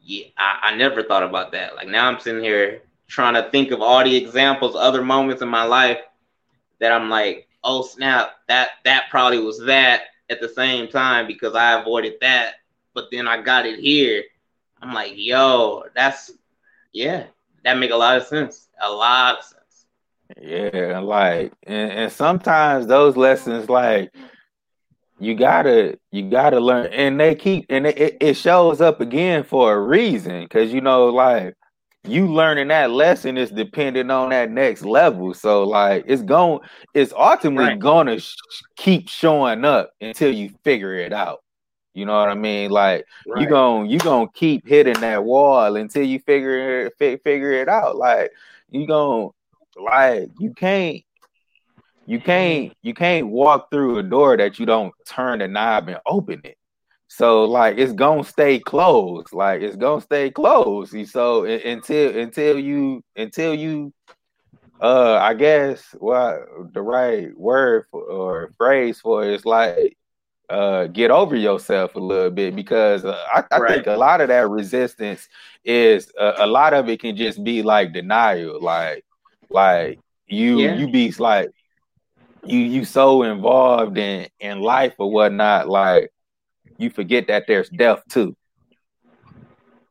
S2: yeah, I, I never thought about that. Like now I'm sitting here trying to think of all the examples, other moments in my life that I'm like, oh snap, that that probably was that at the same time because I avoided that, but then I got it here. I'm like, yo, that's yeah, that make a lot of sense. A lot of sense.
S1: Yeah, like and, and sometimes those lessons like you gotta you gotta learn and they keep and it, it shows up again for a reason because you know like you learning that lesson is dependent on that next level so like it's going it's ultimately right. gonna sh- keep showing up until you figure it out you know what i mean like right. you going you gonna keep hitting that wall until you figure it fi- figure it out like you gonna like you can't you can't you can't walk through a door that you don't turn the knob and open it. So like it's gonna stay closed. Like it's gonna stay closed. So until until you until you uh I guess what the right word for, or phrase for it is like uh get over yourself a little bit because uh, I, I right. think a lot of that resistance is uh, a lot of it can just be like denial like like you yeah. you be like you you so involved in in life or whatnot, like you forget that there's death too.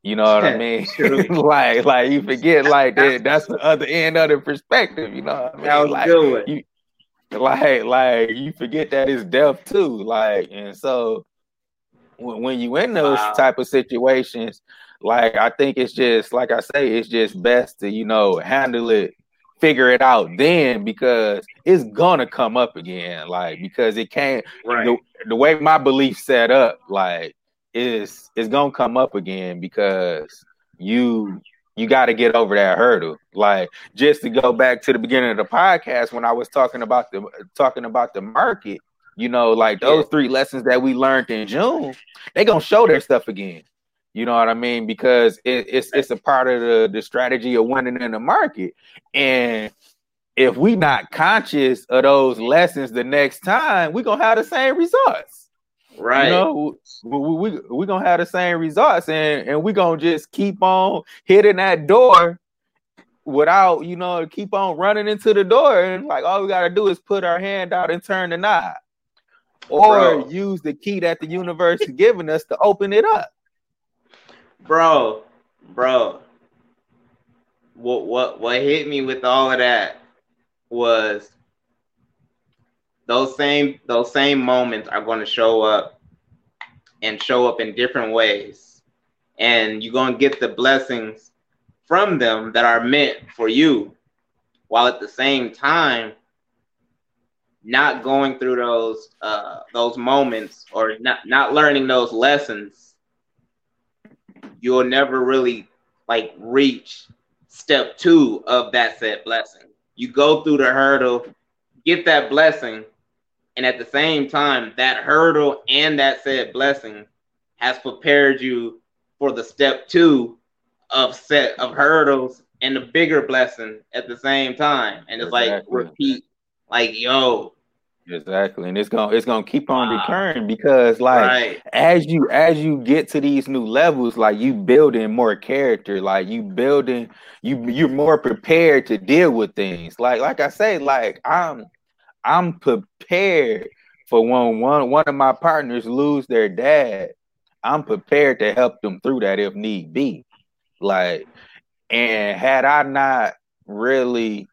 S1: You know what I *laughs* mean? *laughs* like, like you forget, like that, that's the other end of the perspective. You know what I mean? That was like, good. You, like, like you forget that it's death too. Like, and so when, when you in those wow. type of situations, like I think it's just like I say, it's just best to you know handle it figure it out then because it's gonna come up again. Like because it can't right. the, the way my belief set up, like is it's gonna come up again because you you got to get over that hurdle. Like just to go back to the beginning of the podcast when I was talking about the talking about the market, you know, like those three lessons that we learned in June, they gonna show their stuff again. You know what I mean? Because it, it's it's a part of the, the strategy of winning in the market. And if we not conscious of those lessons the next time, we're gonna have the same results.
S2: Right.
S1: You know, we we we gonna have the same results and, and we're gonna just keep on hitting that door without, you know, keep on running into the door. And like all we gotta do is put our hand out and turn the knob. Or Bro. use the key that the universe is giving us to open it up
S2: bro, bro. What what what hit me with all of that was those same those same moments are going to show up and show up in different ways and you're going to get the blessings from them that are meant for you while at the same time not going through those uh, those moments or not not learning those lessons you'll never really like reach step two of that said blessing. You go through the hurdle, get that blessing, and at the same time, that hurdle and that said blessing has prepared you for the step two of set of hurdles and the bigger blessing at the same time. And it's exactly. like repeat, like yo,
S1: Exactly, and it's gonna it's gonna keep on recurring because like right. as you as you get to these new levels, like you building more character, like you building you you're more prepared to deal with things. Like like I say, like I'm I'm prepared for when one one of my partners lose their dad. I'm prepared to help them through that if need be. Like, and had I not really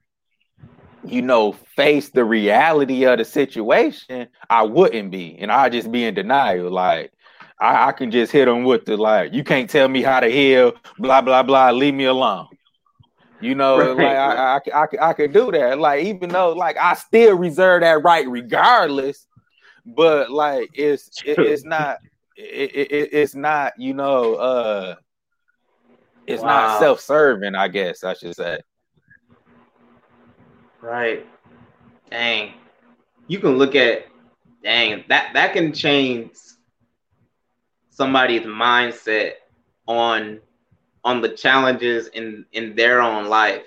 S1: you know, face the reality of the situation, I wouldn't be, and I'd just be in denial. Like I, I, can just hit them with the like, you can't tell me how to heal, blah blah blah. Leave me alone. You know, right. like I, I, I, I could do that. Like even though like I still reserve that right regardless, but like it's it, it's not it, it, it's not you know uh it's wow. not self-serving i guess i should say
S2: right. Dang. You can look at dang that that can change somebody's mindset on on the challenges in in their own life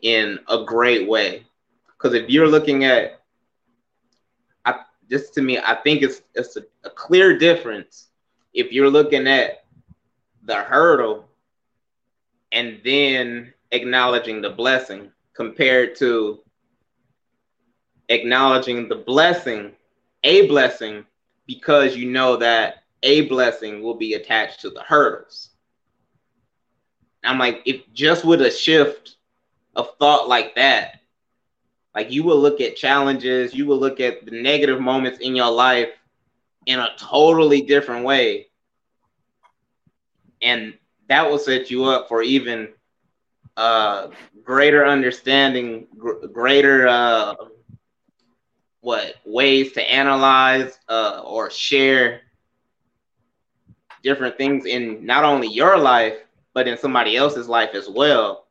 S2: in a great way. Because if you're looking at I, just to me i think it's it's a, a clear difference if you're looking at the hurdle and then acknowledging the blessing compared to acknowledging the blessing, a blessing, because you know that a blessing will be attached to the hurdles. I'm like, if just with a shift of thought like that, like you will look at challenges, you will look at the negative moments in your life in a totally different way. And that will set you up for even uh, greater understanding, gr- greater uh, what ways to analyze uh, or share different things in not only your life but in somebody else's life as well.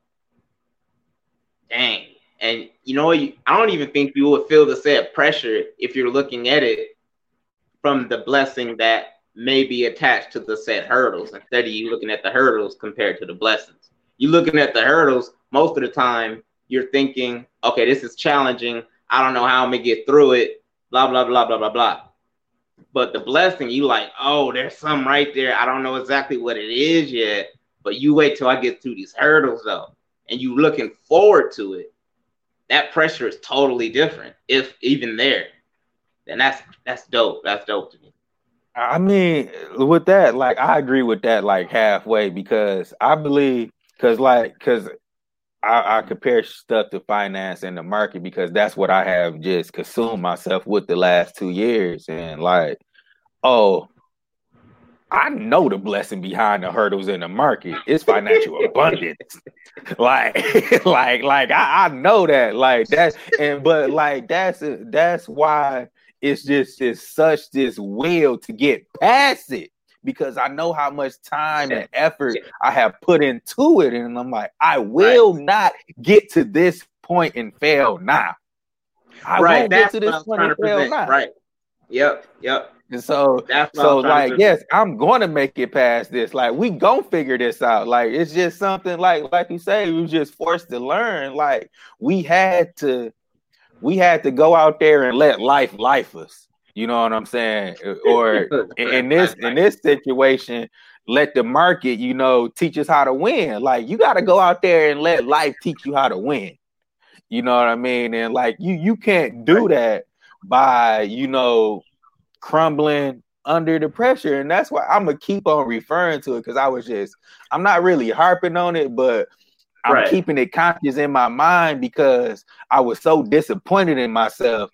S2: Dang. And you know, I don't even think you would feel the same pressure if you're looking at it from the blessing that may be attached to the set hurdles instead of you looking at the hurdles compared to the blessings. You looking at the hurdles, most of the time you're thinking, okay, this is challenging. I don't know how I'm gonna get through it, blah, blah, blah, blah, blah, blah. But the blessing, you like, oh, there's some right there. I don't know exactly what it is yet, but you wait till I get through these hurdles though, and you looking forward to it. That pressure is totally different, if even there. Then that's that's dope. That's dope to me.
S1: I mean, with that, like I agree with that, like halfway, because I believe, because like, because I, I, compare stuff to finance and the market because that's what I have just consumed myself with the last two years, and like, oh, I know the blessing behind the hurdles in the market. Is financial *laughs* abundance. like, *laughs* like, like I, I know that, like that's and but like that's that's why it's just it's such this will to get past it because I know how much time and effort I have put into it. And I'm like, I will right. not get to this point and fail now. I right. won't That's get to this point and fail now.
S2: Right. Yep. Yep.
S1: And so, so like, yes, I'm going to make it past this. Like, we gonna figure this out. Like, it's just something like, like you say, we just forced to learn. Like, we had to we had to go out there and let life life us. You know what I'm saying? *laughs* Or in this in this situation, let the market, you know, teach us how to win. Like you got to go out there and let life teach you how to win. You know what I mean? And like you you can't do that by, you know, crumbling under the pressure. And that's why I'm gonna keep on referring to it because I was just I'm not really harping on it, but I'm right. keeping it conscious in my mind because I was so disappointed in myself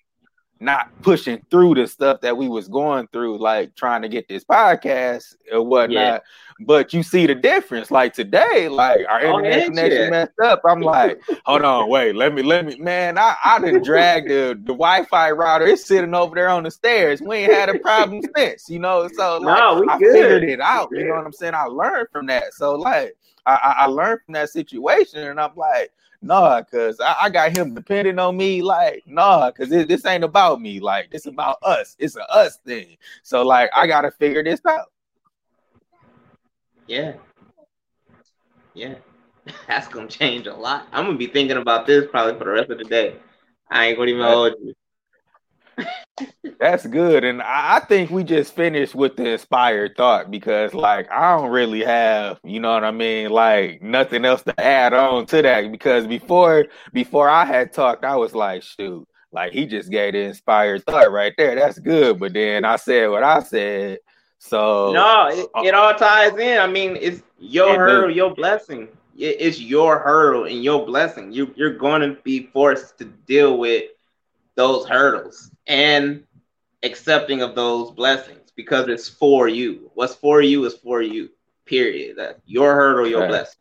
S1: not pushing through the stuff that we was going through, like trying to get this podcast or whatnot. Yeah. But you see the difference. Like today, like our oh, internet connection messed up. I'm like, hold on, wait, let me, let me, man. I, I didn't drag the, the Wi-Fi router. It's sitting over there on the stairs. We ain't had a problem *laughs* since, you know. So like, no, I good. figured it out. You know what I'm saying? I learned from that. So like, I, I learned from that situation, and I'm like, nah, cause I, I, got him depending on me. Like, nah, cause it, this ain't about me. Like, it's about us. It's a us thing. So like, I gotta figure this out.
S2: Yeah, yeah, *laughs* that's gonna change a lot. I'm gonna be thinking about this probably for the rest of the day. I ain't gonna even hold you.
S1: That's good. And I think we just finished with the inspired thought because like I don't really have, you know what I mean, like nothing else to add on to that because before before I had talked, I was like, shoot, like he just gave the inspired thought right there. That's good. But then I said what I said. So
S2: No, it, uh, it all ties in. I mean, it's your hurdle, your blessing. It's your hurdle and your blessing. You you're going to be forced to deal with those hurdles and accepting of those blessings because it's for you. What's for you is for you. Period. That your hurdle, your Facts. blessing.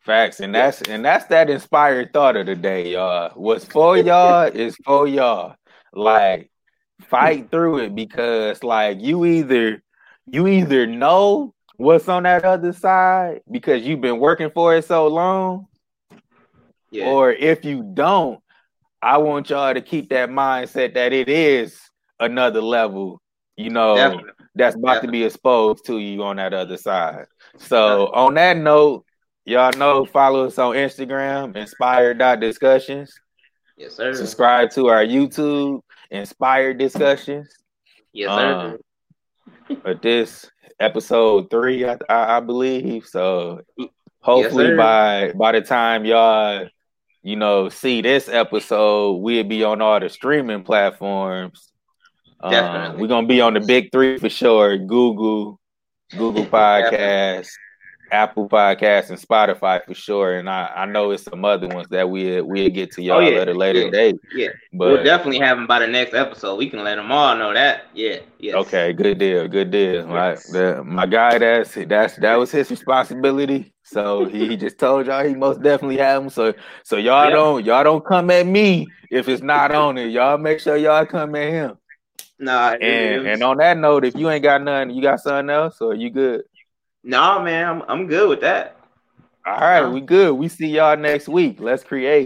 S1: Facts, and that's and that's that inspired thought of the day, y'all. What's for y'all *laughs* is for y'all. Like fight through it because like you either you either know what's on that other side because you've been working for it so long. Yeah. Or if you don't, I want y'all to keep that mindset that it is another level, you know, Definitely. that's about Definitely. to be exposed to you on that other side. So on that note, y'all know follow us on Instagram, inspired discussions.
S2: Yes, sir.
S1: Subscribe to our YouTube, Inspired Discussions.
S2: Yes, sir.
S1: Um, but this episode three, I, I, I believe. So hopefully yes, by by the time y'all, you know, see this episode, we'll be on all the streaming platforms. Um, Definitely. Um, we're gonna be on the big three for sure. Google, Google *laughs* Podcast, Apple Podcasts and Spotify for sure, and I, I know it's some other ones that we we'll get to oh, y'all oh, yeah. at a later
S2: yeah.
S1: date.
S2: Yeah, but we'll definitely have them by the next episode. We can let them all know that. Yeah, yes.
S1: Okay, good deal, good deal. My the, my guy, that's that's that was his responsibility. So he, just told y'all he most definitely have them. So so y'all yeah. don't y'all don't come at me if it's not on it. Y'all make sure y'all come at him.
S2: Nah,
S1: and and on that note, if you ain't got nothing, you got something else, or you good?
S2: No, man, I'm I'm good with that.
S1: All right, we good. We see y'all next week. Let's create.